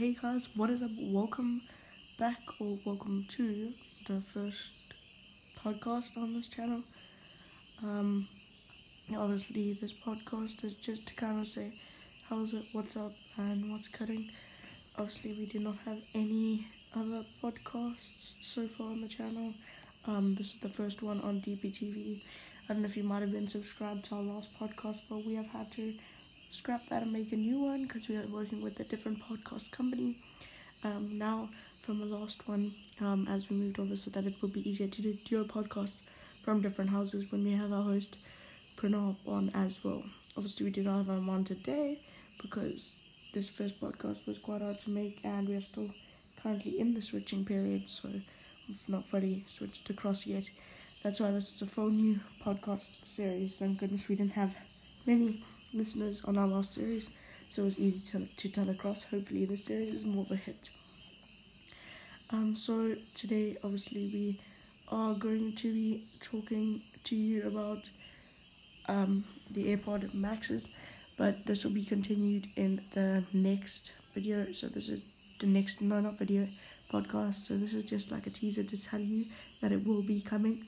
hey guys, what is up? Welcome back or welcome to the first podcast on this channel. Um, obviously, this podcast is just to kind of say how's it, what's up, and what's cutting. Obviously, we do not have any other podcasts so far on the channel. Um, this is the first one on DPTV. I don't know if you might have been subscribed to our last podcast, but we have had to scrap that and make a new one because we are working with a different podcast company um, now from the last one um, as we moved over so that it will be easier to do duo podcast from different houses when we have our host Pranav on as well. Obviously, we did not have him on today because this first podcast was quite hard to make and we are still currently in the switching period, so we've not fully switched across yet. That's why this is a full new podcast series. Thank goodness we didn't have many listeners on our last series, so it was easy to, to tell across. Hopefully, this series is more of a hit. Um, so today, obviously, we are going to be talking to you about um, the AirPod Maxes, but this will be continued in the next video. So this is the next no not video podcast. So this is just like a teaser to tell you that it will be coming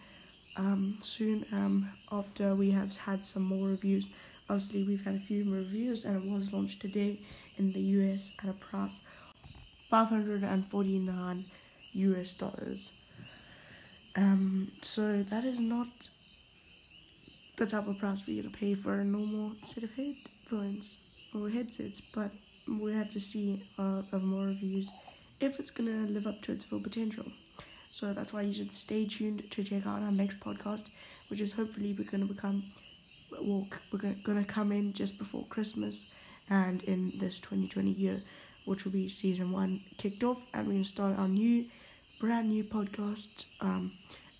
um, soon um, after we have had some more reviews Obviously, we've had a few reviews and it was launched today in the US at a price 549 US dollars. Um, so that is not the type of price we're gonna pay for a normal set of headphones or headsets, but we have to see uh, of more reviews if it's gonna live up to its full potential. So that's why you should stay tuned to check out our next podcast, which is hopefully we're gonna become will we're gonna come in just before Christmas, and in this 2020 year, which will be season one kicked off, and we're gonna start our new, brand new podcast um,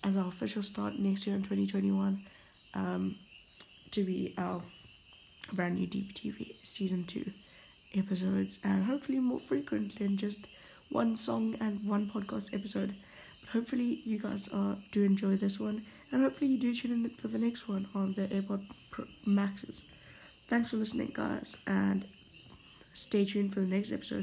as our official start next year in 2021, um, to be our brand new DPTV season two episodes, and hopefully more frequent than just one song and one podcast episode. Hopefully you guys uh, do enjoy this one, and hopefully you do tune in for the next one on the AirPod Maxes. Thanks for listening, guys, and stay tuned for the next episode.